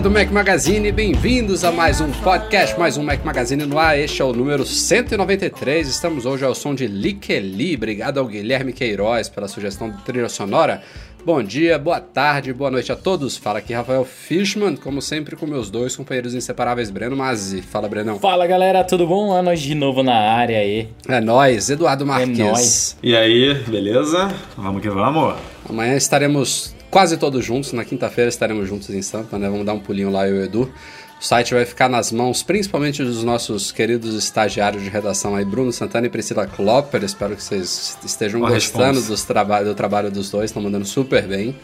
Galera do Mac Magazine, bem-vindos a mais um podcast, mais um Mac Magazine no ar. Este é o número 193. Estamos hoje ao som de Liqueli. Obrigado ao Guilherme Queiroz pela sugestão de trilha sonora. Bom dia, boa tarde, boa noite a todos. Fala aqui Rafael Fishman, como sempre com meus dois companheiros inseparáveis, Breno Mazzi. Fala, Brenão. Fala galera, tudo bom? É nós de novo na área aí. É nóis, Eduardo Marques. É nóis. E aí, beleza? Vamos que vamos. Amanhã estaremos quase todos juntos. Na quinta-feira estaremos juntos em Sampa, né? Vamos dar um pulinho lá, eu e o Edu. O site vai ficar nas mãos, principalmente dos nossos queridos estagiários de redação aí, Bruno Santana e Priscila Klopper. Espero que vocês estejam Uma gostando dos traba do trabalho dos dois, estão mandando super bem.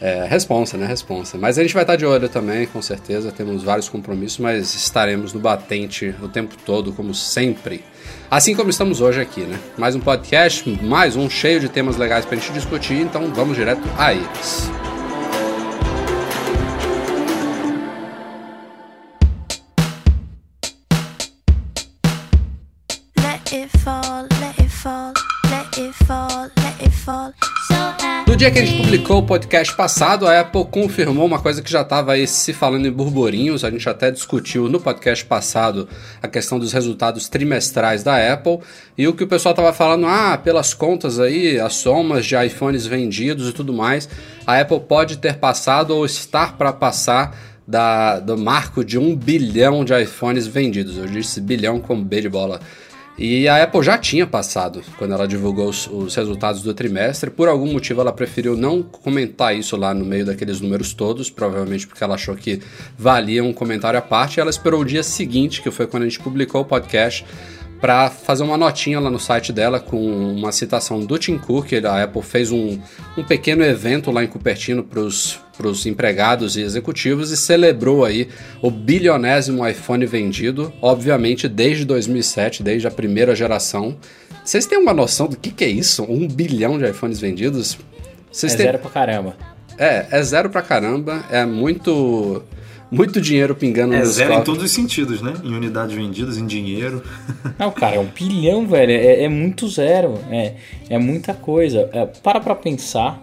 É, responsa, né? Responsa. Mas a gente vai estar de olho também, com certeza. Temos vários compromissos, mas estaremos no batente o tempo todo, como sempre. Assim como estamos hoje aqui, né? Mais um podcast, mais um cheio de temas legais pra gente discutir, então vamos direto a eles. Dia que a gente publicou o podcast passado, a Apple confirmou uma coisa que já estava aí se falando em burburinhos. A gente até discutiu no podcast passado a questão dos resultados trimestrais da Apple. E o que o pessoal estava falando, ah, pelas contas aí, as somas de iPhones vendidos e tudo mais, a Apple pode ter passado ou estar para passar da, do marco de um bilhão de iPhones vendidos. Eu disse bilhão com B de bola. E a Apple já tinha passado quando ela divulgou os, os resultados do trimestre. Por algum motivo, ela preferiu não comentar isso lá no meio daqueles números todos, provavelmente porque ela achou que valia um comentário à parte. Ela esperou o dia seguinte, que foi quando a gente publicou o podcast, para fazer uma notinha lá no site dela com uma citação do Tim Cook. A Apple fez um, um pequeno evento lá em Cupertino para os empregados e executivos e celebrou aí o bilionésimo iPhone vendido, obviamente desde 2007, desde a primeira geração. Vocês têm uma noção do que, que é isso? Um bilhão de iPhones vendidos? Vocês É têm... zero pra caramba. É, é zero pra caramba, é muito, muito dinheiro pingando É nos zero em todos os sentidos, né? Em unidades vendidas, em dinheiro. Não, cara, é um bilhão, velho. É, é muito zero. É, é muita coisa. É, para pra pensar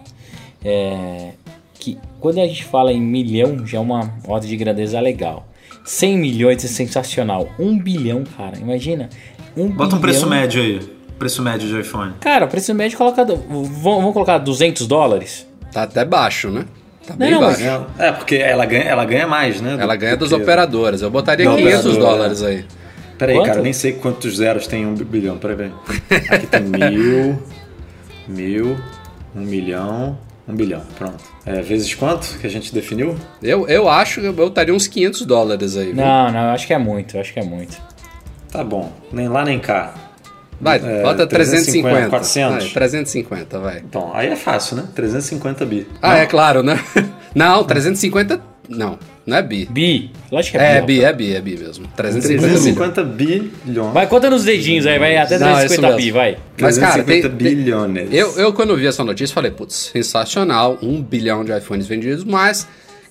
é, que quando a gente fala em milhão, já é uma ordem de grandeza legal. 100 milhões é sensacional. Um bilhão, cara. Imagina. Um Bota um bilhão. preço médio aí. Preço médio de iPhone. Cara, preço médio coloca. Vamos, vamos colocar 200 dólares? Tá até baixo, né? Tá Não, bem não, mas-. É, porque ela ganha, ela ganha mais, né? Ela ganha das operadoras. Eu botaria Da 500 operadora. dólares aí. Peraí, Quanto? cara, eu nem sei quantos zeros tem um bilhão. Peraí, peraí. Aqui tem mil, mil, um milhão, um bilhão. Pronto. É, vezes quanto que a gente definiu? Eu, eu acho que eu botaria uns 500 dólares aí. viu? Não, não, eu acho que é muito. Eu acho que é muito. Tá bom. Nem lá nem cá. Vai, É, bota 350. 350, 400. Vai, 350, vai. Então, aí é fácil, né? 350 bi. Ah, é claro, né? Não, 350. Não, não é bi. Bi. Lógico que é, É bi. bi, é bi, é bi mesmo. 350 milhões. 350 bilhões. Vai, conta nos dedinhos aí, vai até Não, é 350 bi, vai. Mas, cara, tem, 350 tem- bilhões. eu, eu, quando vi essa notícia, falei, putz, sensacional, um bilhão de iPhones vendidos, mas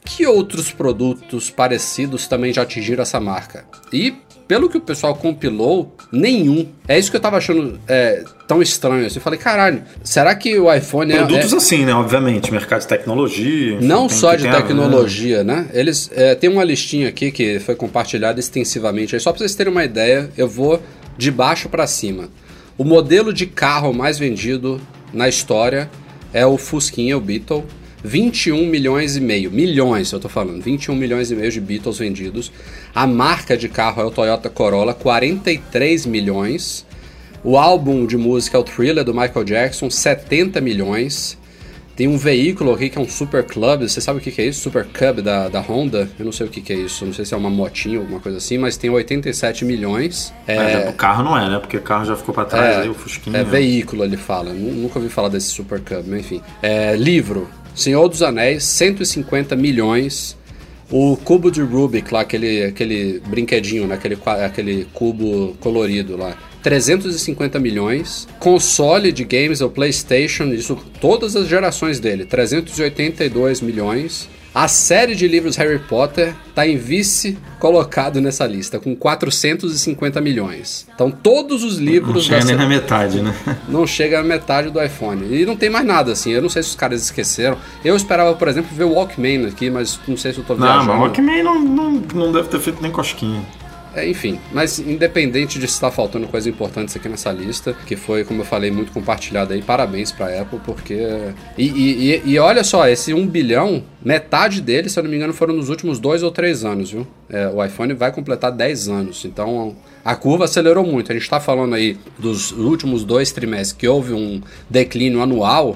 que outros produtos parecidos também já atingiram essa marca? E, pelo que o pessoal compilou, nenhum. É isso que eu tava achando é, tão estranho. assim. Eu falei, caralho, será que o iPhone é- Produtos é... assim, né? Obviamente, mercado de tecnologia. enfim, Não só de a- tecnologia, né? Eles é, tem uma listinha aqui que foi compartilhada extensivamente. Aí, só para vocês terem uma ideia, eu vou de baixo para cima. O modelo de carro mais vendido na história é o Fusquinha, o Beetle. 21 milhões e meio. Milhões, eu tô falando. 21 milhões e meio de Beatles vendidos. A marca de carro é o Toyota Corolla, 43 milhões. O álbum de música é o Thriller do Michael Jackson, 70 milhões. Tem um veículo aqui que é um Super Club. Você sabe o que, que é isso? Super Cub da, da Honda? Eu não sei o que, que é isso. Não sei se é uma motinha ou alguma coisa assim, mas tem 87 milhões. É, É, o carro não é, né? Porque o carro já ficou pra trás, É, aí o Fusquinha. é veículo, ele fala. Nu- Nunca ouvi falar desse Super Cub, mas enfim. É, livro. Senhor dos Anéis, 150 milhões. O cubo de Rubik lá, aquele, aquele brinquedinho, né? aquele, aquele cubo colorido lá. 350 milhões. Console de games, é o PlayStation, isso todas as gerações dele. 382 milhões. A série de livros Harry Potter tá em vice colocado nessa lista, com 450 milhões. Então todos os Não livros chega da nem na metade, né? não chega a metade do iPhone. E não tem mais nada, assim. Eu não sei se os caras esqueceram. Eu esperava, por exemplo, ver o Walkman aqui, mas não sei se eu tô Não, viajando. mas o Walkman não, não, não deve ter feito nem cosquinha. É, enfim, mas independente de estar faltando coisas importantes aqui nessa lista, que foi, como eu falei, muito compartilhada aí, parabéns pra Apple, porque. E, e, e- e olha só, esse 1 bilhão, metade dele, se eu não me engano, foram nos últimos dois ou três anos, viu? É, o iPhone vai completar 10 anos, então a curva acelerou muito. A gente tá falando aí dos últimos dois trimestres que houve um declínio anual,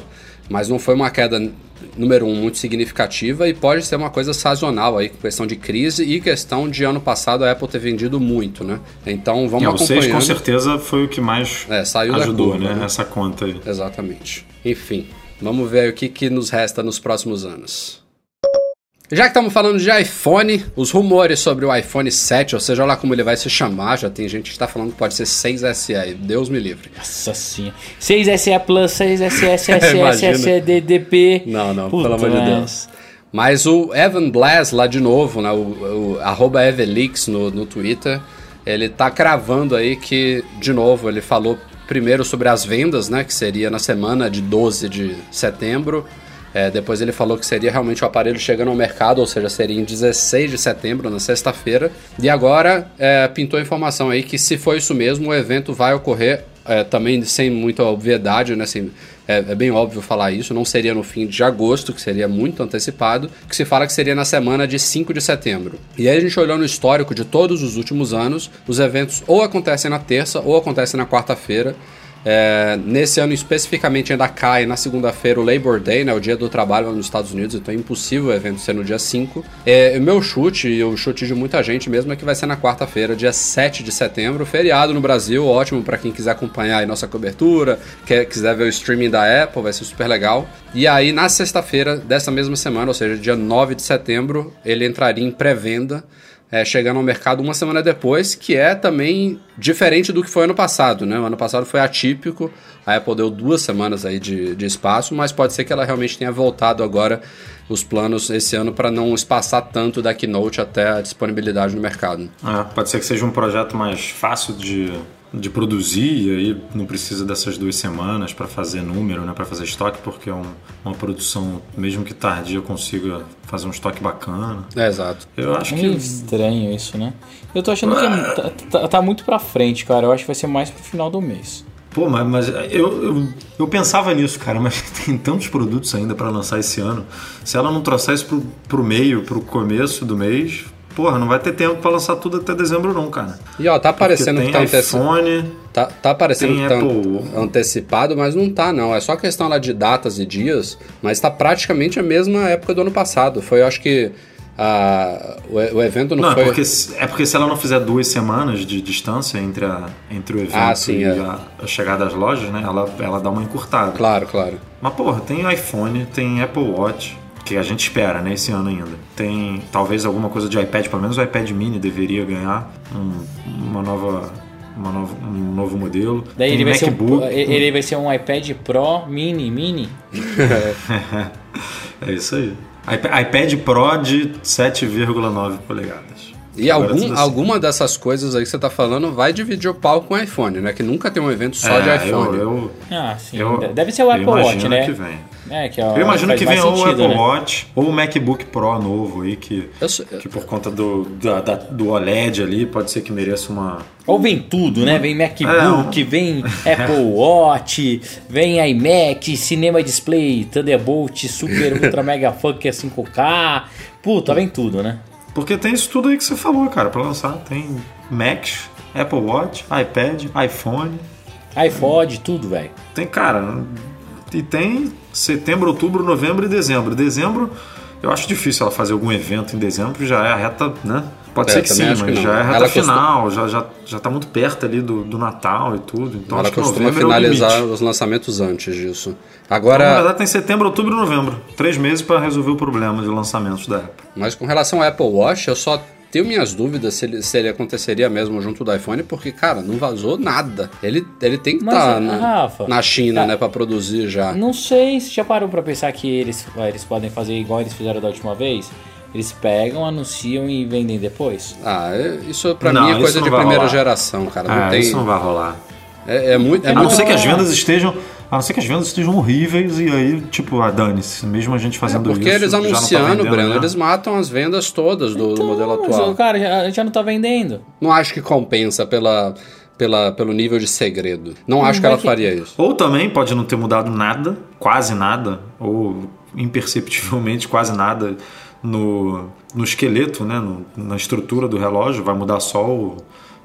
mas não foi uma queda número um, muito significativa e pode ser uma coisa sazonal aí, questão de crise e questão de ano passado a Apple ter vendido muito, né? Então vamos É, o 6 acompanhando. com certeza foi o que mais É, ajudou, curva, né? né? Essa conta aí. Exatamente. Enfim, vamos ver o que, que nos resta nos próximos anos. Já que estamos falando de iPhone, os rumores sobre o iPhone 7, ou seja lá como ele vai se chamar, já tem gente que está falando que pode ser 6SE, Deus me livre. Nossa senhora. 6SE Plus, 6SS, SS, Imagina. SSDDP. Não, não, Puta, pelo amor de né? Deus. Mas o Evan Blass, lá de novo, né, o, o arroba Evelix no, no Twitter, ele tá cravando aí que, de novo, ele falou primeiro sobre as vendas, né, que seria na semana de 12 de setembro. É, depois ele falou que seria realmente o aparelho chegando ao mercado, ou seja, seria em 16 de setembro, na sexta-feira. E agora é, pintou a informação aí que se for isso mesmo, o evento vai ocorrer é, também sem muita obviedade, né? Sem, é, é bem óbvio falar isso, não seria no fim de agosto, que seria muito antecipado, que se fala que seria na semana de 5 de setembro. E aí a gente olhando o histórico de todos os últimos anos, os eventos ou acontecem na terça ou acontecem na quarta-feira. É, nesse ano especificamente ainda cai na segunda-feira o Labor Day, né, o dia do trabalho nos Estados Unidos, então é impossível o evento ser no dia 5. É, o meu chute, e o chute de muita gente mesmo, é que vai ser na quarta-feira, dia 7 de setembro, feriado no Brasil, ótimo para quem quiser acompanhar aí nossa cobertura, quer, quiser ver o streaming da Apple, vai ser super legal. E aí na sexta-feira dessa mesma semana, ou seja, dia 9 de setembro, ele entraria em pré-venda é, chegando ao mercado uma semana depois, que é também diferente do que foi ano passado, né? O ano passado foi atípico, a Apple deu duas semanas aí de, de espaço, mas pode ser que ela realmente tenha voltado agora os planos esse ano para não espaçar tanto da Keynote até a disponibilidade no mercado. É, pode ser que seja um projeto mais fácil de, de produzir e aí não precisa dessas duas semanas para fazer número, né, para fazer estoque, porque é um- uma produção, mesmo que tardia, consiga fazer um estoque bacana. É, exato. Eu acho Meio que estranho isso, né? Eu tô achando que é- tá, tá- tá muito pra frente, cara. Eu acho que vai ser mais pro final do mês. Pô, mas, mas eu, eu, eu pensava nisso, cara, mas tem tantos produtos ainda pra lançar esse ano. Se ela não trouxer isso pro, pro meio, pro começo do mês, porra, não vai ter tempo pra lançar tudo até dezembro, não, cara. E ó, tá parecendo Porque que tá iPhone, Tá, tá parecendo Tem que tá Apple. antecipado, mas não tá, não. É só questão lá de datas e dias, mas tá praticamente a mesma época do ano passado. Foi, eu acho que. ah, o, o evento não, Não, foi. é, porque, se- é porque se ela não fizer duas semanas de distância entre, a, entre o evento Ah, sim, e é. a, a chegada das lojas, né? Ela, ela dá uma encurtada. Claro, claro. Mas, porra, tem iPhone, tem Apple Watch, que a gente espera, né, esse ano ainda. Tem talvez alguma coisa de iPad, pelo menos o iPad mini deveria ganhar um- uma nova, uma nova, um novo modelo. Daí ele vai, ser MacBook. um, ele vai ser um iPad Pro Mini, Mini. É isso aí. iPad iPad Pro de 7,9 polegadas. E Agora algum, tudo assim. alguma dessas coisas aí que você tá falando vai dividir o palco com o iPhone, né? Que nunca tem um evento só de É, iPhone. Eu, eu, Ah, sim. eu- Deve ser o Apple Watch, né? Que vem. É, que é, Eu imagino que venha ou o Apple né? Watch ou o MacBook Pro novo aí, que, Eu sou- que por conta do, da- da- do OLED ali pode ser que mereça uma. Ou vem tudo, né? Vem É, MacBook, vem Apple Watch, vem iMac, Cinema Display, Thunderbolt, Super Ultra Mega Funk 5K. Puta, vem tudo, né? Porque tem isso tudo aí que você falou, cara, pra lançar. Tem Mac, Apple Watch, iPad, iPhone. iPod, tudo, velho. Tem, cara. E tem setembro, outubro, novembro e dezembro. Dezembro, eu acho difícil ela fazer algum evento em dezembro, já é a reta, né? Pode É, ser que sim, que mas não. já é a reta Ela costuma- final, já, já, já tá muito perto ali do, do Natal e tudo. Então Ela acho que costuma é finalizar limite. os lançamentos antes disso. Então, na Agora, verdade, tem setembro, outubro e novembro. Três meses para resolver o problema de lançamentos da Apple. mas com relação ao Apple Watch, eu só tenho minhas dúvidas se ele, se ele aconteceria mesmo junto do iPhone, porque, cara, não vazou nada. Ele, ele tem que estar ah, na, na China, tá. né, pra produzir já. Não sei se já parou pra pensar que eles, eles podem fazer igual eles fizeram da última vez. Eles pegam, anunciam e vendem depois. Ah, é- isso pra Não, mim é coisa de primeira rolar. geração, cara. Não Ah, tem. isso não vai rolar. É, é muito. É A não muito ser que as é. vendas estejam. A não ser que as vendas estejam horríveis e aí, tipo, ah, dane-se. Mesmo a gente fazendo É, porque isso. eles já não tá anunciando, vendendo, Breno, né? eles matam as vendas todas do, do modelo Mas, atual. cara, já, já não tá vendendo. Não acho que compensa pela, pela, pelo nível de segredo. Não acho que ela que- faria isso. Ou também pode não ter mudado nada, quase nada, ou imperceptivelmente quase nada no, no esqueleto, né, no- na estrutura do relógio, vai mudar só o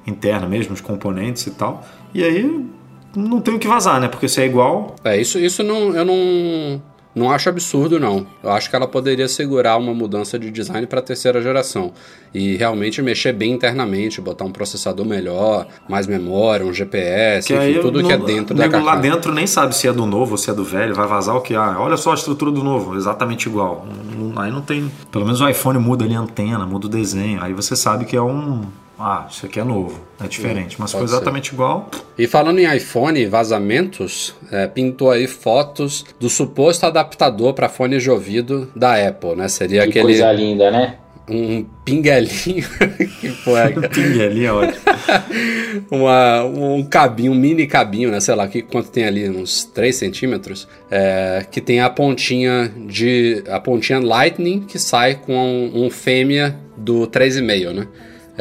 interno mesmo, os componentes e tal. E aí não tem o que vazar, né? Porque se é igual, É, isso, isso não, eu não, não acho absurdo, não. Eu acho que ela poderia segurar uma mudança de design para a terceira geração. E realmente mexer bem internamente, botar um processador melhor, mais memória, um GPS, que enfim, tudo não- que é dentro da nego lá dentro nem sabe se é do novo ou se é do velho, vai vazar o que? Ah, olha só a estrutura do novo, exatamente igual. Aí não tem. Pelo menos o iPhone muda ali a antena, muda o desenho. Aí você sabe que é um. Ah, isso aqui é novo, é diferente. Mas for pode ser. exatamente igual, E falando em iPhone e vazamentos, é, pintou aí fotos do suposto adaptador para fone de ouvido da Apple, né? Seria Que aquele coisa linda, né? um pinguelinho que foi pingue ali é ótimo. uma, um cabinho, um mini cabinho, né? Sei lá, que, quanto tem ali? Uns 3 centímetros. é, que tem a pontinha de. a pontinha Lightning que sai com um, um fêmea do 3,5, né?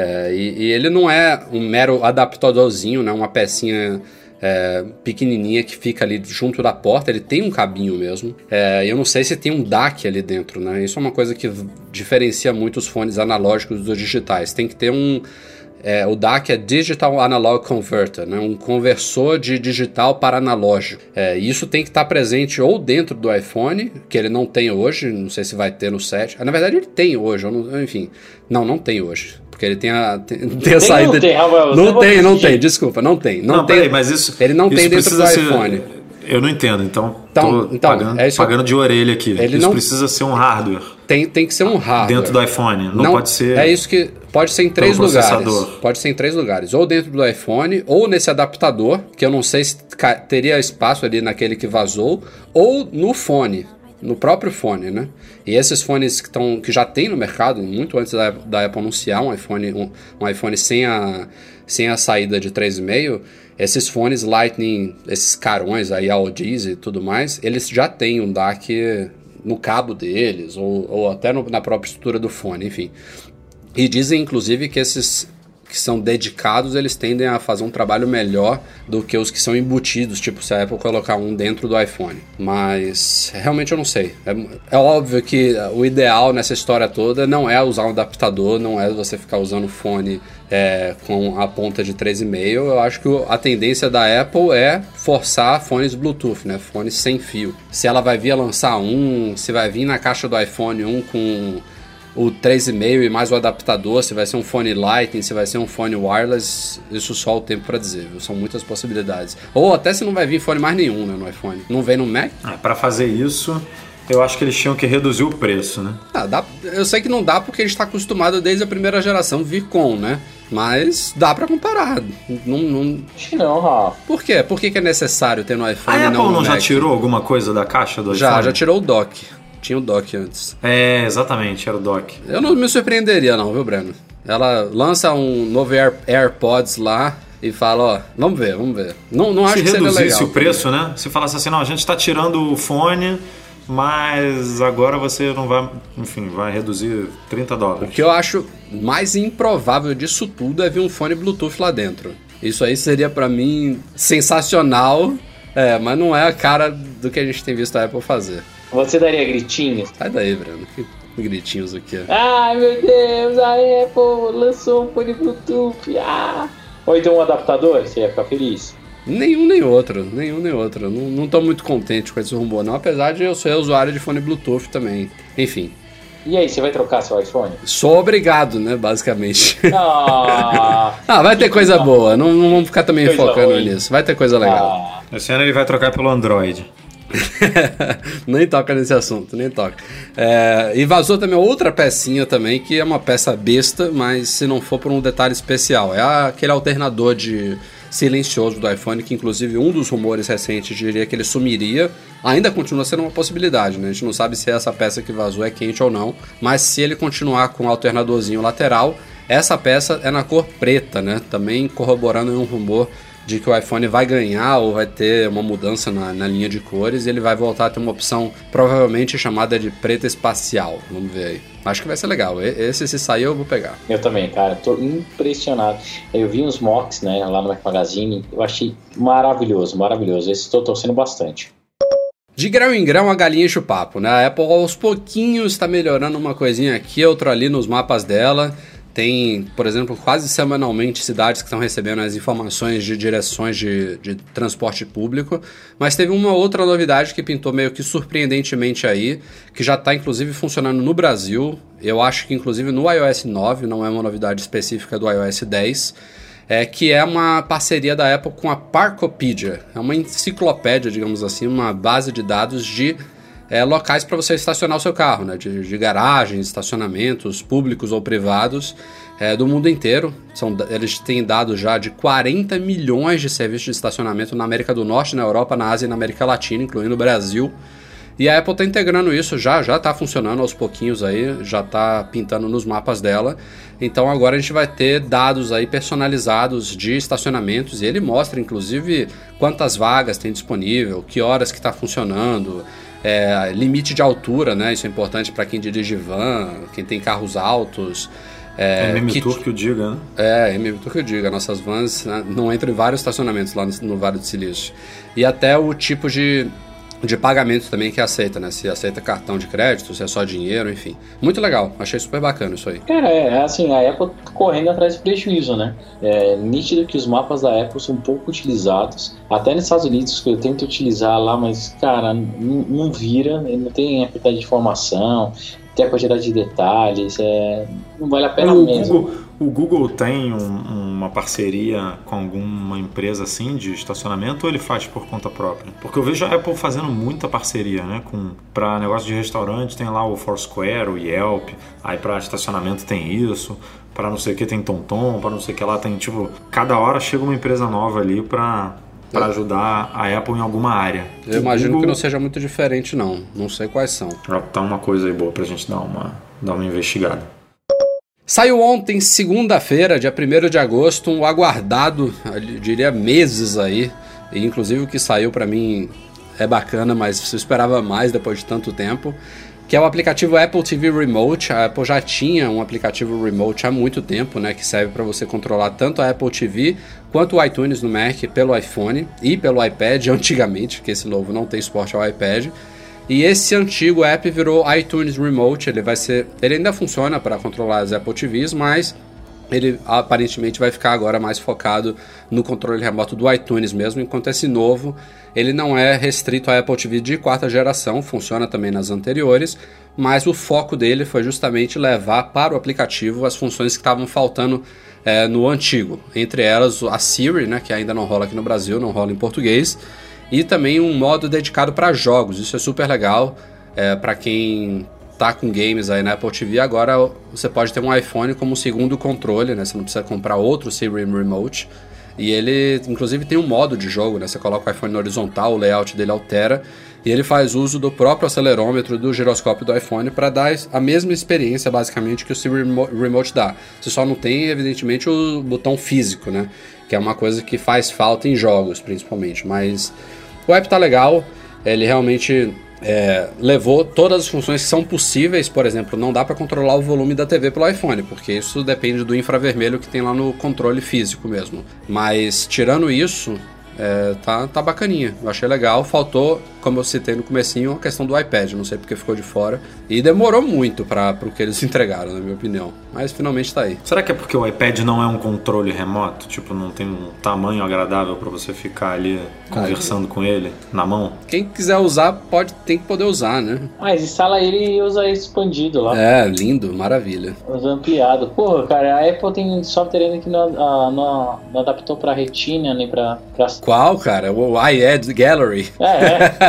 É, e, e ele não é um mero adaptadorzinho, né? Uma pecinha é, pequenininha que fica ali junto da porta, ele tem um cabinho mesmo. É, eu não sei se tem um DAC ali dentro, né? Isso é uma coisa que diferencia muito os fones analógicos dos digitais. Tem que ter um. é, o DAC é Digital Analog Converter, né? um conversor de digital para analógico. É, isso tem que estar presente ou dentro do iPhone, que ele não tem hoje, não sei se vai ter no 7. Ah, Na verdade, ele tem hoje, não- enfim. Não, não tem hoje. Porque ele tem a, tem, tem a saída. não tem, Rafael? Não tem, não tem, desculpa, não tem. Não, Não, tem. peraí, mas isso. Ele não isso tem dentro do ser- iPhone. Eu não entendo, então. Então- tô então, pagando, é isso que eu- pagando de orelha aqui. Ele isso não- precisa ser um hardware Tem, tem que ser um hardware. dentro do iPhone. Não, pode ser. É isso que pode ser em três lugares. processador. Pode ser em três lugares, ou dentro do iPhone, ou nesse adaptador, que eu não sei se teria espaço ali naquele que vazou, ou no fone, no próprio fone, né? E esses fones que, tão, que já tem no mercado, muito antes da, da Apple anunciar um iPhone, um, um iPhone sem a, sem a saída de 3,5, esses fones Lightning, esses carões aí, Audis e tudo mais, eles já têm um DAC no cabo deles, ou, ou até no- na própria estrutura do fone, enfim. E dizem, inclusive, que esses que são dedicados, eles tendem a fazer um trabalho melhor do que os que são embutidos, tipo se a Apple colocar um dentro do iPhone. Mas realmente eu não sei. É, é óbvio que o ideal nessa história toda não é usar um adaptador, não é você ficar usando fone é, com a ponta de 3,5. Eu acho que a tendência da Apple é forçar fones Bluetooth, né? Fones sem fio. Se ela vai vir a lançar um, se vai vir na caixa do iPhone um com o 3,5 e mais o adaptador, se vai ser um fone Lightning, se vai ser um fone wireless, isso só o tempo pra dizer, viu? São muitas possibilidades. Ou até se não vai vir fone mais nenhum né, no iPhone. Não vem no Mac? Ah, para fazer isso, eu acho que eles tinham que reduzir o preço, né? Ah, dá, eu sei que não dá porque a gente tá acostumado desde a primeira geração vir com, né? Mas dá pra comparar. Não, não- Acho que não, Rafa. Por quê? Por que, que é necessário ter no iPhone A Apple não não, já tirou alguma coisa da caixa do Já, iPhone? já tirou o dock. Tinha o dock antes. É, exatamente, era o dock. Eu não me surpreenderia não, viu, Breno? Ela lança um novo Air, AirPods lá e fala, ó, vamos ver, vamos ver. Não, não acho Se que seria reduzisse legal. o preço, né? Se falasse assim, não, a gente está tirando o fone, mas agora você não vai, enfim, vai reduzir 30 O dólares. que eu acho mais improvável disso tudo é vir um fone Bluetooth lá dentro. Isso aí seria pra mim sensacional, é, mas não é a cara do que a gente tem visto a Apple fazer. Você daria gritinhos? Sai daí, Breno. Que gritinhos aqui. Ai meu Deus, a Apple lançou um fone Bluetooth. Ah. Ou então um adaptador, você ia ficar feliz. Nenhum nem outro, nenhum nem outro. Não, não tô muito contente com esse rumor, não. Apesar de eu ser usuário de fone Bluetooth também. Enfim. E aí, você vai trocar seu iPhone? Sou obrigado, né, basicamente. Ah, ah, vai ter coisa boa. Não, não vamos ficar também focando ruim. nisso. Vai ter coisa legal. ah, Esse ano ele vai trocar pelo Android. nem toca nesse assunto, nem toca. É, e vazou também outra pecinha também, que é uma peça besta, mas se não for por um detalhe especial. É aquele alternador de silencioso do iPhone, que inclusive um dos rumores recentes diria que ele sumiria. Ainda continua sendo uma possibilidade, né? A gente não sabe se essa peça que vazou é quente ou não, mas se ele continuar com o alternadorzinho lateral, essa peça é na cor preta, né? Também corroborando um rumor de que o iPhone vai ganhar ou vai ter uma mudança na, na linha de cores e ele vai voltar a ter uma opção provavelmente chamada de preta espacial. Vamos ver aí. Acho que vai ser legal. Esse, se sair, eu vou pegar. eu também, cara. Tô impressionado. Eu vi uns mocks, né, lá no Mac Magazine. Eu achei maravilhoso, maravilhoso. Esse estou torcendo bastante. De grão em grão, a galinha enche o papo, né? A Apple aos pouquinhos está melhorando uma coisinha aqui, outra ali nos mapas dela. Tem, por exemplo, quase semanalmente cidades que estão recebendo as informações de direções de, de transporte público. Mas teve uma outra novidade que pintou meio que surpreendentemente aí, que já está inclusive funcionando no Brasil. Eu acho que inclusive no iOS 9, não é uma novidade específica do iOS 10 é, que é uma parceria da Apple com a Parkopedia. É uma enciclopédia, digamos assim, uma base de dados de é, locais para você estacionar o seu carro, né? de, de garagens, estacionamentos públicos ou privados é, do mundo inteiro. São, eles têm dados já de 40 milhões de serviços de estacionamento na América do Norte, na Europa, na Ásia e na América Latina, incluindo o Brasil. E a Apple está integrando isso já, já está funcionando aos pouquinhos aí, já está pintando nos mapas dela. Então agora a gente vai ter dados aí personalizados de estacionamentos e ele mostra inclusive quantas vagas tem disponível, que horas que está funcionando, é, limite de altura, né? Isso é importante para quem dirige van, quem tem carros altos. É, meme que- tour que o diga, né? é, é mesmo que eu digo, nossas vans né, não entram em vários estacionamentos lá no, no Vale do Silício. E até o tipo de, de pagamento também que aceita, né? Se aceita cartão de crédito, se é só dinheiro, enfim. Muito legal, achei super bacana isso aí. Cara, é assim, a Apple tá correndo atrás de prejuízo, né? É nítido que os mapas da Apple são pouco utilizados. Até nos Estados Unidos, que eu tento utilizar lá, mas, cara, não, não vira, não tem a quantidade de informação, tem a quantidade de detalhes, é, não vale a pena O mesmo. Google, o Google tem um- uma parceria com alguma empresa assim de estacionamento ou ele faz por conta própria? Porque eu vejo a Apple fazendo muita parceria, né? Com para negócio de restaurante tem lá o Foursquare, o Yelp, aí para estacionamento tem isso, para não sei o que tem TomTom, para não sei o que lá tem tipo cada hora chega uma empresa nova ali para para ajudar a Apple em alguma área. Eu O imagino Google- que não seja muito diferente, não. Não sei quais são. Tá uma coisa aí boa pra gente dar uma dar uma investigada. Saiu ontem, segunda-feira, dia 1 de agosto, um aguardado, diria meses aí. E inclusive o que saiu pra mim é bacana, mas eu esperava mais depois de tanto tempo. Que é o aplicativo Apple TV Remote. A Apple já tinha um aplicativo Remote há muito tempo, né? Que serve para você controlar tanto a Apple TV quanto o iTunes no Mac pelo iPhone e pelo iPad antigamente, porque esse novo não tem suporte ao iPad. E esse antigo app virou iTunes Remote. Ele vai ser, ele ainda funciona para controlar as Apple TVs, mas ele aparentemente vai ficar agora mais focado no controle remoto do iTunes mesmo, enquanto esse novo ele não é restrito à Apple TV de quarta geração, funciona também nas anteriores, mas o foco dele foi justamente levar para o aplicativo as funções que estavam faltando é, no antigo, entre elas a Siri, né, que ainda não rola aqui no Brasil, não rola em português, e também um modo dedicado para jogos. Isso é super legal é, para quem tá com games aí na Apple TV. Agora você pode ter um iPhone como segundo controle, né? Você não precisa comprar outro Siri Remote. E ele, inclusive, tem um modo de jogo, né? Você coloca o iPhone na horizontal, o layout dele altera. E ele faz uso do próprio acelerômetro do giroscópio do iPhone para dar a mesma experiência, basicamente, que o Siri Remote dá. Você só não tem, evidentemente, o botão físico, né? Que é uma coisa que faz falta em jogos, principalmente. Mas o app tá legal, ele realmente é, levou todas as funções que são possíveis, por exemplo, não dá para controlar o volume da TV pelo iPhone, porque isso depende do infravermelho que tem lá no controle físico mesmo. Mas tirando isso, é, tá, tá bacaninha. Eu achei legal. Faltou como eu citei no comecinho, a questão do iPad, não sei porque ficou de fora. E demorou muito para o que eles entregaram, na minha opinião. Mas finalmente tá aí. Será que é porque o iPad não é um controle remoto? Tipo, não tem um tamanho agradável para você ficar ali conversando com ele na mão? Quem quiser usar, pode, tem que poder usar, né? Mas instala ele e usa expandido lá. É, lindo, maravilha. Usa ampliado. Porra, cara, a Apple tem software ainda que não, ah, não, não adaptou pra retina nem pra. pra... Qual, cara? O iAd Gallery. É, é.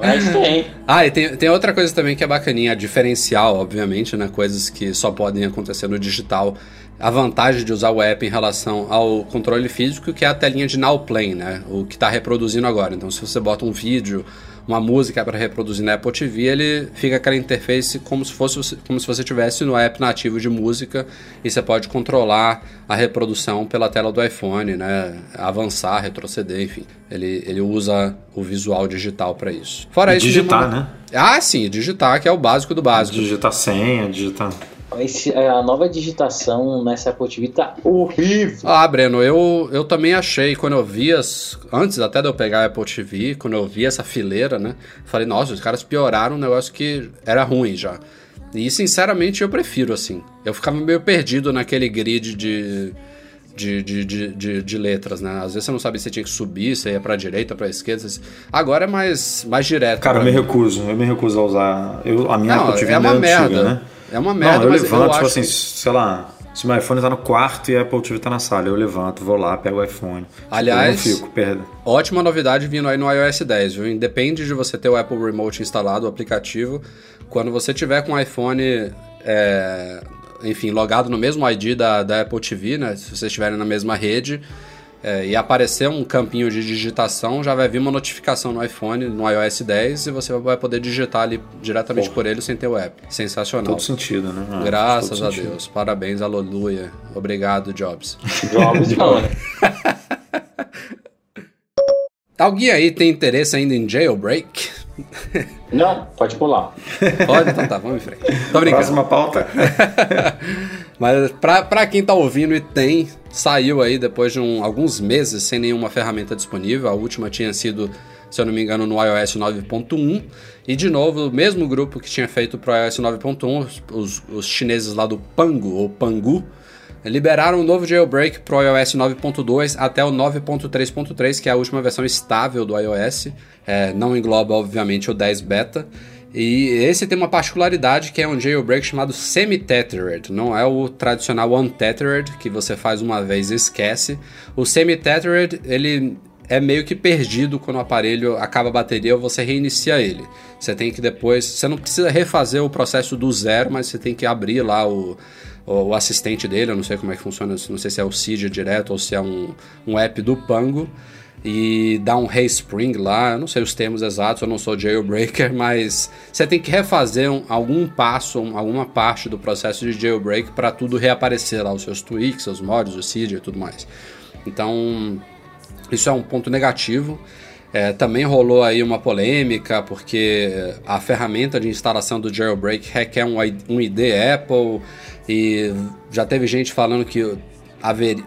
Mas tem. Ah, e tem, tem outra coisa também que é bacaninha, diferencial, obviamente, né? Coisas que só podem acontecer no digital. A vantagem de usar o app em relação ao controle físico, que é a telinha de Now Play, né? O que está reproduzindo agora. Então, se você bota um vídeo, uma música para reproduzir na Apple TV, ele fica aquela interface como se fosse como se você tivesse no app nativo de música e você pode controlar a reprodução pela tela do iPhone, né? Avançar, retroceder, enfim. Ele, ele usa o visual digital para isso. Fora E isso, digitar, uma- né? Ah, sim, digitar, que é o básico do básico. Digitar senha, digitar. Esse- a nova digitação nessa Apple TV tá horrível. Ah, Breno, eu, eu também achei, quando eu vi as. Antes até de eu pegar a Apple TV, quando eu vi essa fileira, né? Falei, nossa, os caras pioraram um negócio que era ruim já. E sinceramente eu prefiro assim. Eu ficava meio perdido naquele grid de. De, de, de, de, de letras, né? Às vezes você não sabia se tinha que subir, se ia pra direita, pra esquerda. Agora é mais, mais direto. Cara, eu me mim. recuso. Eu me recuso a usar. Eu, a minha Não, Apple TV é uma antiga, merda. né? É uma merda, Não, eu mas levanto, eu tipo acho assim, sei lá. Se meu iPhone tá no quarto e a Apple TV tá na sala, eu levanto, vou lá, pego o iPhone. Tipo, Aliás- eu não fico, perda. Ótima novidade vindo aí no iOS 10, viu? Independe de você ter o Apple Remote instalado, o aplicativo. Quando você tiver com o iPhone, é, enfim, logado no mesmo ID da, da Apple TV, né? Se vocês estiverem na mesma rede, é, e aparecer um campinho de digitação, já vai vir uma notificação no iPhone, no iOS 10, e você vai poder digitar ali diretamente por ele sem ter o app. Sensacional. Todo sentido, né? Ah, Graças todo a sentido. Deus. Parabéns, aleluia. Obrigado, Jobs. Jobs né? Alguém aí tem interesse ainda em jailbreak? Não, pode pular. Pode? Então tá, vamos em frente. Tô brincando. Próxima pauta. Mas pra, pra quem tá ouvindo e tem, saiu aí depois de um- alguns meses sem nenhuma ferramenta disponível. A última tinha sido, se eu não me engano, no iOS 9.1. E de novo, o mesmo grupo que tinha feito pro iOS 9.1, os, os chineses lá do Pangu, ou Pangu, liberaram um novo jailbreak pro iOS 9.2 até o 9.3.3, que é a última versão estável do iOS. É, não engloba, obviamente, o 10 beta. E esse tem uma particularidade que é um jailbreak chamado semi-tethered, não é o tradicional untethered que você faz uma vez e esquece. O semi-tethered, ele é meio que perdido quando o aparelho acaba a bateria ou você reinicia ele. Você tem que depois, você não precisa refazer o processo do zero, mas você tem que abrir lá o, o, assistente dele, eu não sei como é que funciona, não sei se é o Cydia direto ou se é um, um app do Pango e dá um respring lá, eu não sei os termos exatos, eu não sou jailbreaker, mas você tem que refazer um- algum passo, um- alguma parte do processo de jailbreak para tudo reaparecer lá, os seus tweaks, seus mods, o Cydia e tudo mais. Então, isso é um ponto negativo. É, também rolou aí uma polêmica, porque a ferramenta de instalação do jailbreak requer um ID Apple, e já teve gente falando que haver,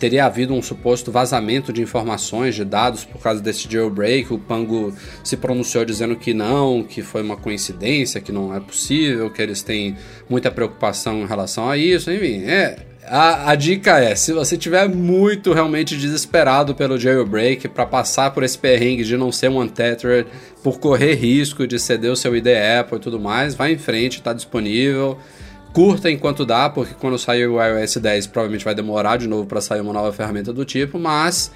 teria havido um suposto vazamento de informações, de dados por causa desse jailbreak. O Pango se pronunciou dizendo que não, que foi uma coincidência, que não é possível, que eles têm muita preocupação em relação a isso, enfim, é. A, a dica é, se você tiver muito realmente desesperado pelo jailbreak para passar por esse perrengue de não ser um untethered, por correr risco de ceder o seu ID Apple e tudo mais, vai em frente, está disponível. Curta enquanto dá, porque quando sair o iOS 10 provavelmente vai demorar de novo para sair uma nova ferramenta do tipo, mas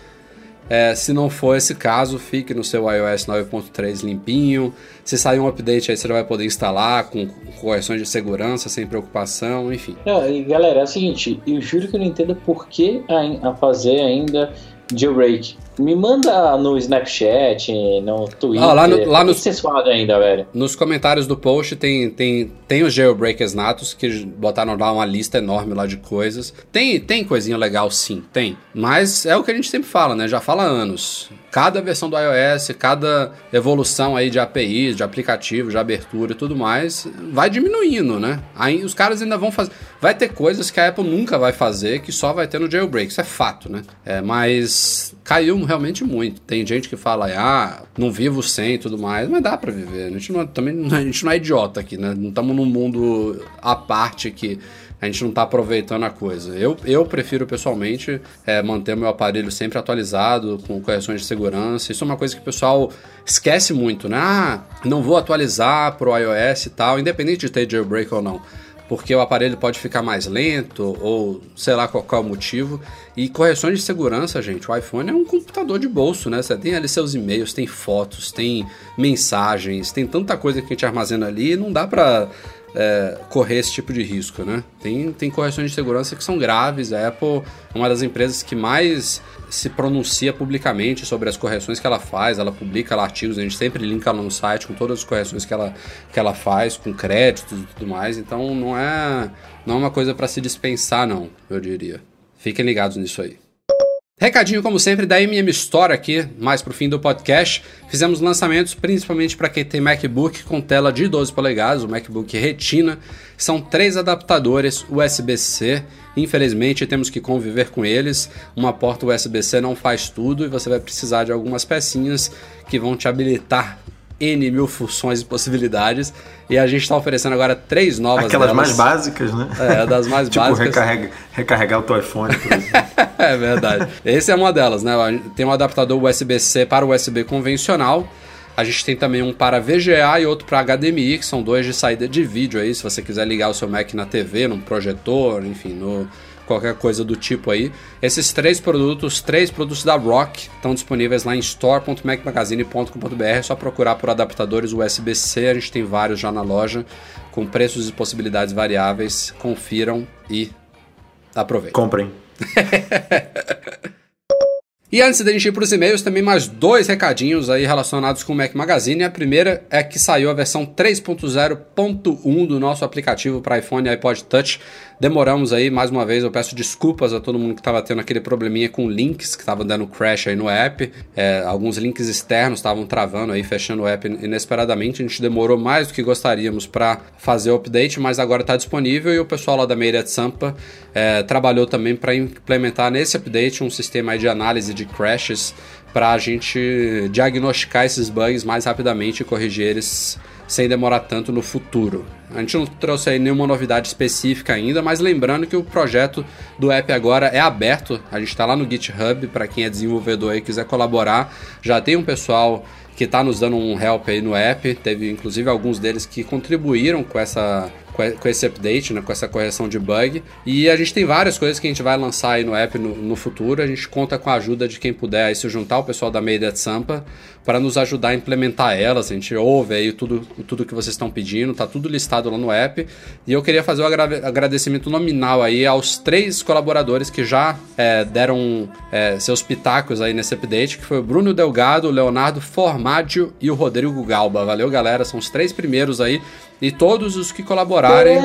é, se não for esse caso, fique no seu iOS 9.3 limpinho. Se sair um update aí, você vai poder instalar com correções de segurança, sem preocupação, enfim. Não, e galera, é o seguinte, eu juro que eu não entendo por que a fazer ainda jailbreak. Me manda no Snapchat, no Twitter. Ah, lá no- lá o que no- vocês fazem ainda, velho? Nos comentários do post tem, tem, tem os jailbreakers natos que botaram lá uma lista enorme lá de coisas. Tem, tem coisinha legal sim, tem. Mas é o que a gente sempre fala, né? Já fala há anos. Cada versão do iOS, cada evolução aí de APIs, de aplicativo, de abertura e tudo mais, vai diminuindo, né? Aí os caras ainda vão fazer. Vai ter coisas que a Apple nunca vai fazer, que só vai ter no jailbreak. Isso é fato, né? É, mas caiu realmente muito. Tem gente que fala, ah, não vivo sem e tudo mais, mas dá para viver. A gente não, também a gente não é idiota aqui, né? Não estamos num mundo à parte que a gente não está aproveitando a coisa. Eu, eu prefiro pessoalmente é, manter meu aparelho sempre atualizado, com correções de segurança. Isso é uma coisa que o pessoal esquece muito, né? Ah, não vou atualizar pro iOS e tal, independente de ter jailbreak ou não porque o aparelho pode ficar mais lento ou sei lá qual é o motivo. E correções de segurança, gente, o iPhone é um computador de bolso, né? Você tem ali seus e-mails, tem fotos, tem mensagens, tem tanta coisa que a gente armazena ali não dá pra é, correr esse tipo de risco, né? Tem, tem correções de segurança que são graves. A Apple é uma das empresas que mais se pronuncia publicamente sobre as correções que ela faz. Ela publica lá artigos, a gente sempre linka lá no site com todas as correções que ela, que ela faz, com créditos e tudo mais. Então não é, não é uma coisa para se dispensar, não, eu diria. Fiquem ligados nisso aí. Recadinho, como sempre, da MM Store aqui, mais pro fim do podcast. Fizemos lançamentos principalmente para quem tem MacBook com tela de 12 polegadas, o MacBook Retina. São três adaptadores USB-C. Infelizmente, temos que conviver com eles. Uma porta USB-C não faz tudo e você vai precisar de algumas pecinhas que vão te habilitar N mil funções e possibilidades. E a gente está oferecendo agora três novas Aquelas delas. mais básicas, né? É, das mais tipo, básicas. Recarrega, recarregar o teu iPhone, por exemplo. é verdade. Esse é uma delas, né? Tem um adaptador USB-C para USB convencional. A gente tem também um para VGA e outro para HDMI, que são dois de saída de vídeo aí, se você quiser ligar o seu Mac na TV, num projetor, enfim, no, qualquer coisa do tipo aí. Esses três produtos, três produtos da Rock, estão disponíveis lá em store.macmagazine.com.br. É só procurar por adaptadores USB-C, a gente tem vários já na loja, com preços e possibilidades variáveis. Confiram e aproveitem. Comprem. E antes da gente ir para os e-mails, também mais dois recadinhos aí relacionados com o Mac Magazine. A primeira é que saiu a versão 3.0.1 do nosso aplicativo para iPhone e iPod Touch. Demoramos aí, mais uma vez, eu peço desculpas a todo mundo que estava tendo aquele probleminha com links, que estava dando crash aí no app. É, alguns links externos estavam travando aí, fechando o app inesperadamente. A gente demorou mais do que gostaríamos para fazer o update, mas agora está disponível e o pessoal lá da Meira de Sampa é, trabalhou também para implementar nesse update um sistema de análise de crashes para a gente diagnosticar esses bugs mais rapidamente e corrigir eles sem demorar tanto no futuro. A gente não trouxe aí nenhuma novidade específica ainda, mas lembrando que o projeto do app agora é aberto. A gente está lá no GitHub para quem é desenvolvedor e quiser colaborar. Já tem um pessoal que está nos dando um help aí no app. Teve inclusive alguns deles que contribuíram com essa com esse update, né, com essa correção de bug. E a gente tem várias coisas que a gente vai lançar aí no app no, no futuro. A gente conta com a ajuda de quem puder aí se juntar, o pessoal da Media Sampa, para nos ajudar a implementar elas. A gente ouve aí tudo, tudo que vocês estão pedindo, tá tudo listado lá no app. E eu queria fazer o um agradecimento nominal aí aos três colaboradores que já é, deram é, seus pitacos aí nesse update, que foi o Bruno Delgado, o Leonardo Formaggio e o Rodrigo Galba. Valeu, galera. São os três primeiros aí e todos os que colaborarem.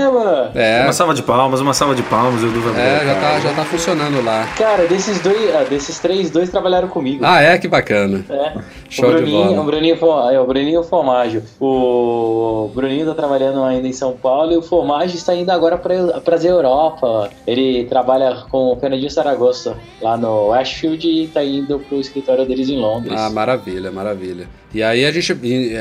É, Uma salva de palmas, uma salva de palmas, eu Edu É, já tá, já tá funcionando lá. Cara, desses dois, ah, desses três, dois trabalharam comigo. Ah, é? Que bacana. É. Show o Bruninho, de bola. O Bruninho, é, o Bruninho Formaggio. O Bruninho tá trabalhando ainda em São Paulo e o Formaggio está indo agora pra, pra Europa. Ele trabalha com o Canadinho Saragossa lá no Ashfield e tá indo pro escritório deles em Londres. Ah, maravilha, maravilha. E aí a gente,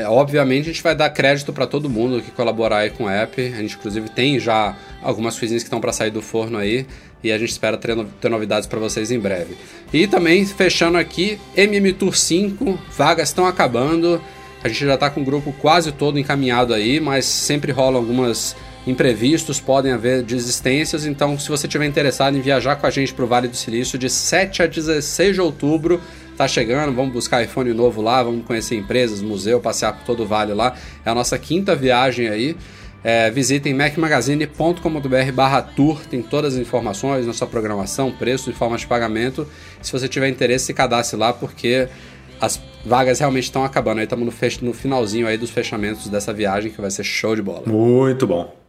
obviamente, a gente vai dar crédito para todo mundo que colaborar aí com o app. A gente, inclusive, tem já algumas coisinhas que estão para sair do forno aí. E a gente espera ter, ter novidades para vocês em breve. E também, fechando aqui, MM Tour 5, vagas estão acabando. A gente já está com o grupo quase todo encaminhado aí, mas sempre rolam algumas imprevistos, podem haver desistências. Então, se você estiver interessado em viajar com a gente para o Vale do Silício de 7 a 16 de outubro, tá chegando, vamos buscar iPhone novo lá, vamos conhecer empresas, museu, passear por todo o vale lá. É a nossa quinta viagem aí. É, visitem macmagazine.com.br barra tour, tem todas as informações, nossa programação, preço e forma de pagamento. Se você tiver interesse, se cadastre lá, porque as vagas realmente estão acabando. Aí estamos no, no finalzinho aí dos fechamentos dessa viagem, que vai ser show de bola. Muito bom.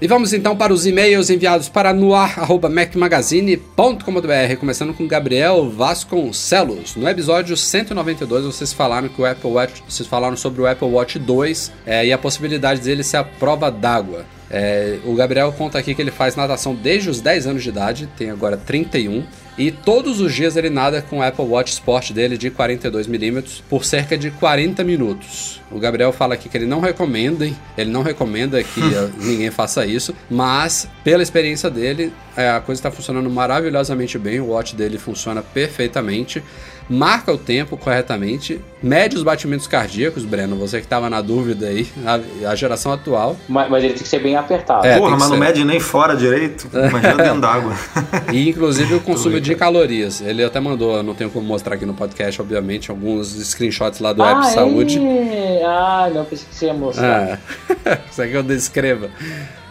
E vamos então para os e-mails enviados para noar.macmagazine.com.br, começando com Gabriel Vasconcelos. No episódio 192, vocês falaram que o Apple Watch, vocês falaram sobre o Apple Watch 2 é, e a possibilidade dele ser a prova d'água. É, o Gabriel conta aqui que ele faz natação desde os 10 anos de idade, tem agora 31. E todos os dias ele nada com o Apple Watch Sport dele de 42mm por cerca de 40 minutos. O Gabriel fala aqui que ele não recomenda, hein? ele não recomenda que ninguém faça isso, mas pela experiência dele, é, a coisa está funcionando maravilhosamente bem, o watch dele funciona perfeitamente marca o tempo corretamente, mede os batimentos cardíacos, Breno, você que estava na dúvida aí, a, a geração atual. Mas, mas, ele tem que ser bem apertado. É, Porra, mas não mede nem fora direito, imagina dentro d'água. E inclusive o consumo de calorias. Ele até mandou, não tenho como mostrar aqui no podcast, obviamente, alguns screenshots lá do ah, app é? Saúde. Ah, não pensei que você ia mostrar. Ah. Isso aqui eu descreva.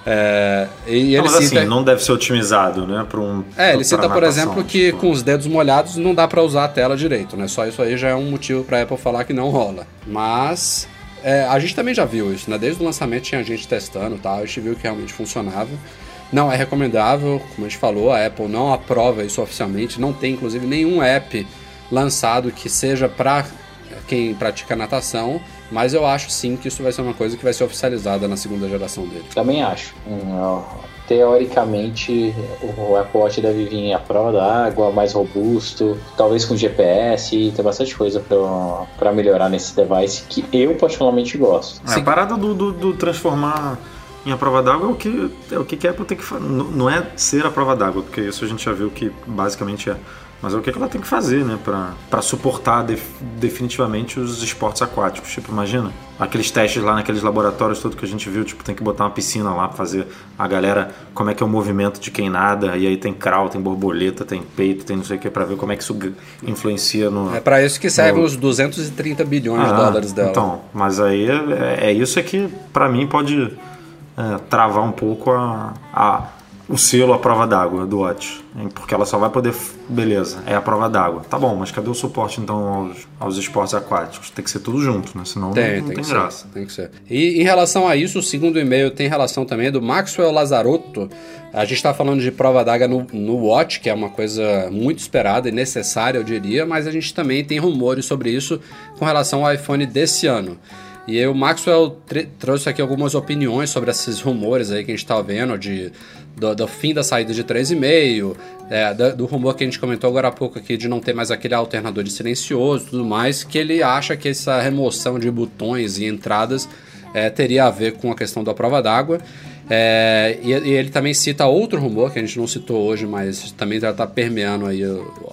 É, ele mas cita, assim, não deve ser otimizado, né? Para um. É, ele cita, por exemplo, que tipo... com os dedos molhados não dá para usar a tela direito, né? Só isso aí já é um motivo para Apple falar que não rola. Mas é, a gente também já viu isso, né? Desde o lançamento tinha gente testando e tal, a gente viu que realmente funcionava. Não é recomendável, como a gente falou, a Apple não aprova isso oficialmente, não tem inclusive nenhum app lançado que seja para quem pratica natação. Mas eu acho sim que isso vai ser uma coisa que vai ser oficializada na segunda geração dele. Também acho. Hum, teoricamente, o Apple Watch deve vir à prova d'água, mais robusto, talvez com GPS, tem bastante coisa para melhorar nesse device que eu particularmente gosto. É, a parada do, do, do transformar em a prova d'água é o que é o que a Apple tem que fazer. Não é ser a prova d'água, porque isso a gente já viu que basicamente é mas é o que ela tem que fazer, né, para suportar def, definitivamente os esportes aquáticos. Tipo, imagina aqueles testes lá naqueles laboratórios todo que a gente viu, tipo, tem que botar uma piscina lá para fazer a galera como é que é o movimento de quem nada, e aí tem crawl, tem borboleta, tem peito, tem não sei o que para ver como é que isso influencia no É para isso que servem no... os 230 bilhões ah, de dólares dela. Então, mas aí é, é isso é que para mim pode é, travar um pouco a, a o selo à prova d'água do Watch. Porque ela só vai poder. Beleza, é a prova d'água. Tá bom, mas cadê o suporte então aos, aos esportes aquáticos? Tem que ser tudo junto, né? Senão tem, não, tem, tem graça. Ser, tem que ser. E em relação a isso, o segundo e-mail tem relação também do Maxwell Lazarotto. A gente está falando de prova d'água no, no Watch, que é uma coisa muito esperada e necessária, eu diria, mas a gente também tem rumores sobre isso com relação ao iPhone desse ano. E o Maxwell trouxe aqui algumas opiniões sobre esses rumores aí que a gente está vendo de do, do, fim da saída de 3,5, é, do, do, rumor que a gente comentou agora há pouco aqui de não ter mais aquele alternador de silencioso e tudo mais, que ele acha que essa remoção de botões e entradas é, teria a ver com a questão da prova d'água. É, e, e, ele também cita outro rumor que a gente não citou hoje, mas também já está permeando aí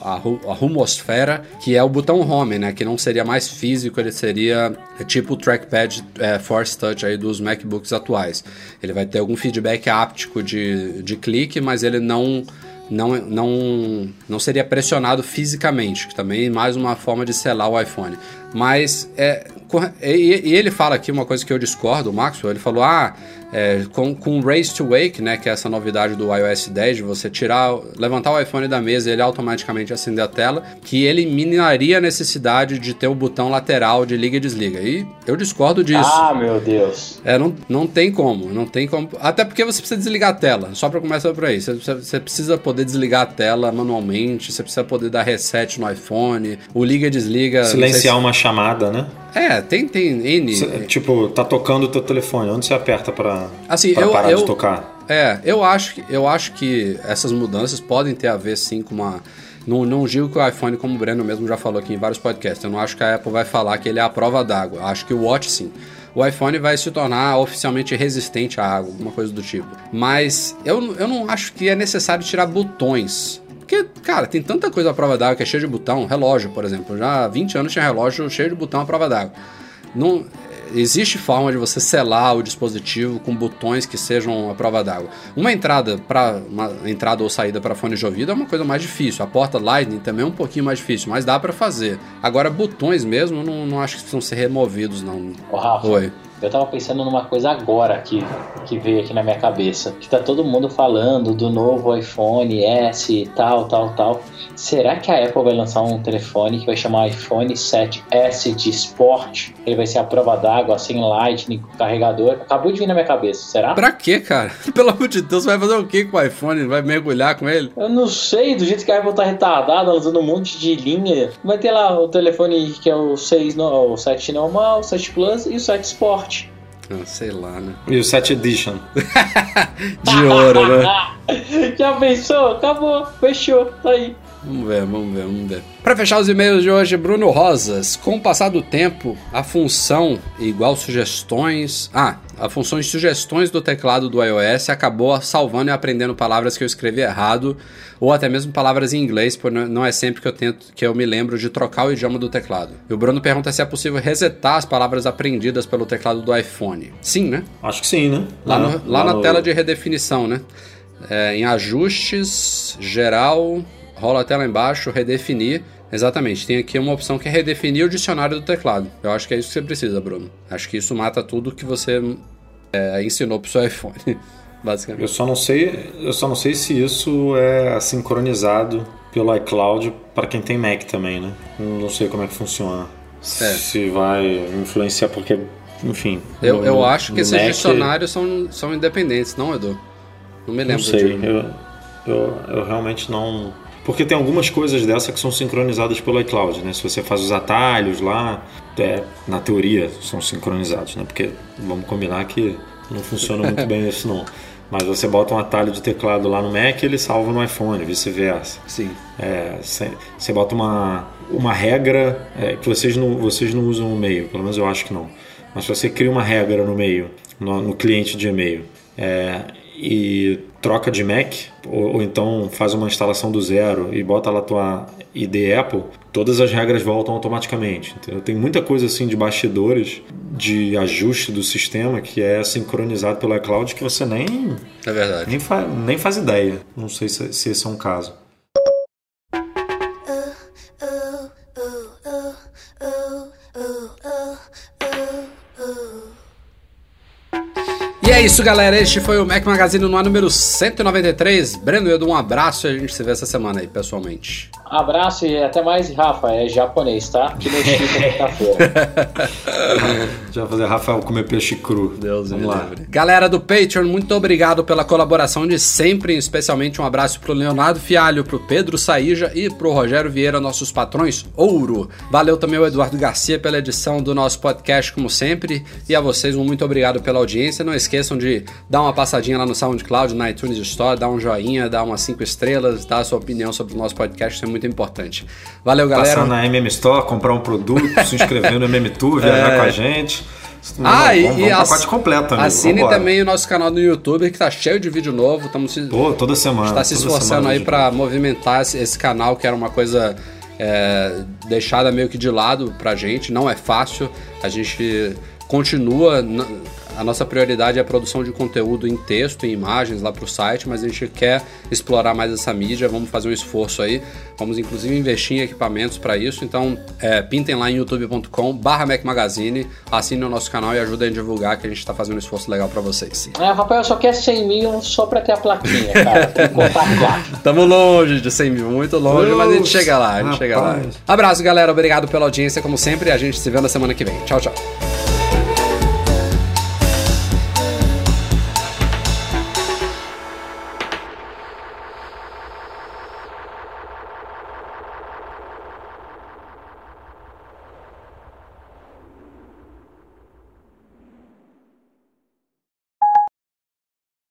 a, a, rumosfera, que é o botão home, né? Que não seria mais físico, ele seria tipo o trackpad é, Force Touch aí dos MacBooks atuais. Ele vai ter algum feedback áptico de, de clique, mas ele não não, não, não seria pressionado fisicamente, que também é mais uma forma de selar o iPhone. Mas é, e, e, ele fala aqui uma coisa que eu discordo, o Maxwell, ele falou, ah, é, com, com Race to Wake, né, que é essa novidade do iOS 10, de você tirar, levantar o iPhone da mesa e ele automaticamente acender a tela, que eliminaria a necessidade de ter o botão lateral de liga e desliga. E eu discordo disso. Ah, meu Deus. É, não, não tem como, não tem como. Até porque você precisa desligar a tela, só para começar por aí. Você, você precisa poder desligar a tela manualmente, você precisa poder dar reset no iPhone, o liga e desliga. Silenciar se... uma chamada, né? É, tem, tem N. Cê, tipo, tá tocando o teu telefone. Onde você aperta para assim, parar eu, de tocar? É, eu acho, eu acho que essas mudanças podem ter a ver sim com uma. Não, não digo que o iPhone, como o Breno mesmo já falou aqui em vários podcasts, eu não acho que a Apple vai falar que ele é a prova d'água. Acho que o Watch sim. O iPhone vai se tornar oficialmente resistente à água, alguma coisa do tipo. Mas eu, eu não acho que é necessário tirar botões porque, cara, tem tanta coisa à prova d'água que é cheio de botão. Relógio, por exemplo. Já há 20 anos tinha relógio cheio de botão à prova d'água. Não, existe forma de você selar o dispositivo com botões que sejam à prova d'água. Uma entrada para uma entrada ou saída para fone de ouvido é uma coisa mais difícil. A porta Lightning também é um pouquinho mais difícil, mas dá para fazer. Agora botões mesmo, não, não acho que precisam ser removidos não. Ô, Rafa, Oi. Eu tava pensando numa coisa agora que, que veio aqui na minha cabeça. Que tá todo mundo falando do novo iPhone S, tal, tal, tal. Será que a Apple vai lançar um telefone que vai chamar iPhone 7S de Sport? Ele vai ser a prova d'água, sem Lightning, carregador. Acabou de vir na minha cabeça, será? Pra quê, cara? Pelo amor de Deus, vai fazer o que com o iPhone? Vai mergulhar com ele? Eu não sei, do jeito que a Apple tá retardada, lançando um monte de linha. Vai ter lá o telefone que é o 6, o 7 normal, o 7 Plus e o 7 Sport. Ah, sei lá, né? E o 7 Edition. De ouro, né? Já pensou? Acabou, fechou, tá aí. Vamos ver, vamos ver, vamos ver. Para fechar os e-mails de hoje, Bruno Rosas. Com o passar do tempo, a função igual sugestões. Ah, a função de sugestões do teclado do iOS acabou salvando e aprendendo palavras que eu escrevi errado, ou até mesmo palavras em inglês, porque não é sempre que eu tento que eu me lembro de trocar o idioma do teclado. E o Bruno pergunta se é possível resetar as palavras aprendidas pelo teclado do iPhone. Sim, né? Acho que sim, né? Lá, no- lá na no- tela de redefinição, né? É, em ajustes, geral, rola até lá embaixo, redefinir. Exatamente, tem aqui uma opção que é redefinir o dicionário do teclado. Eu acho que é isso que você precisa, Bruno. Acho que isso mata tudo que você é, ensinou pro seu iPhone, Eu basicamente. só não sei, eu só não sei se isso é sincronizado pelo iCloud para quem tem Mac também, né? Não sei como é que funciona. Se vai influenciar porque, enfim. Eu, no- eu acho que esses Mac, dicionários são, são independentes, não, Edu? Não me Não lembro sei, de... eu, eu, eu realmente não. Porque tem algumas coisas dessa que são sincronizadas pelo iCloud, né? Se você faz os atalhos lá, é, na teoria são sincronizados, né? Porque vamos combinar que não funciona muito bem isso não. Mas você bota um atalho de teclado lá no Mac ele salva no iPhone, vice-versa. Sim. É, Você bota uma, uma regra é, que vocês não, vocês não usam no meio, pelo menos eu acho que não. Mas se você cria uma regra no meio, no, no cliente de e-mail, é, e troca de Mac, ou, ou então faz uma instalação do zero e bota lá tua ID Apple, todas as regras voltam automaticamente. Entendeu? Tem muita coisa assim de bastidores, de ajuste do sistema que é sincronizado pelo iCloud que você nem, É verdade. nem, fa, nem faz ideia. Não sei se, se esse é um caso. Isso, galera. Este foi o Mac Magazine no ar número 193. Breno, Edu, um abraço e a gente se vê essa semana aí, pessoalmente. Abraço e até mais, Rafa. É japonês, tá? Que notícia quinta-feira. Já vai fazer Rafael comer peixe cru. Deus Vamos me lá. livre. Galera do Patreon, muito obrigado pela colaboração de sempre, especialmente um abraço pro Leonardo Fialho, pro Pedro Saíja e pro Rogério Vieira, nossos patrões ouro. Valeu também ao Eduardo Garcia pela edição do nosso podcast, como sempre, e a vocês um muito obrigado pela audiência. Não esqueçam de dar uma passadinha lá no SoundCloud, na iTunes Store, dar um joinha, dar umas cinco estrelas, dar a sua opinião sobre o nosso podcast, isso é muito importante. Valeu, galera. Passar na MM Store, comprar um produto, se inscrever no MM Tour, viajar com a gente. Ah, e, vamos, e vamos ass- completo, amigo. assinem Vambora. também o nosso canal no YouTube, que tá cheio de vídeo novo. Estamos se, Pô, toda semana. está se esforçando aí para movimentar esse, esse canal, que era uma coisa é, deixada meio que de lado pra gente. Não é fácil. A gente continua. A nossa prioridade é a produção de conteúdo em texto, em imagens lá pro site, mas a gente quer explorar mais essa mídia. Vamos fazer um esforço aí. Vamos inclusive investir em equipamentos para isso. Então, é, pintem lá em youtube.com/barra Mac Magazine, assinem o nosso canal e ajudem a divulgar que a gente está fazendo um esforço legal para vocês. É, Rafael só quer 100 mil só pra ter a plaquinha, cara. Tem que contar a placa. Tamo longe de 100 mil, muito longe, mas a gente chega lá, a gente chega lá. Abraço, galera. Obrigado pela audiência, como sempre, e a gente se vê na semana que vem. Tchau, tchau.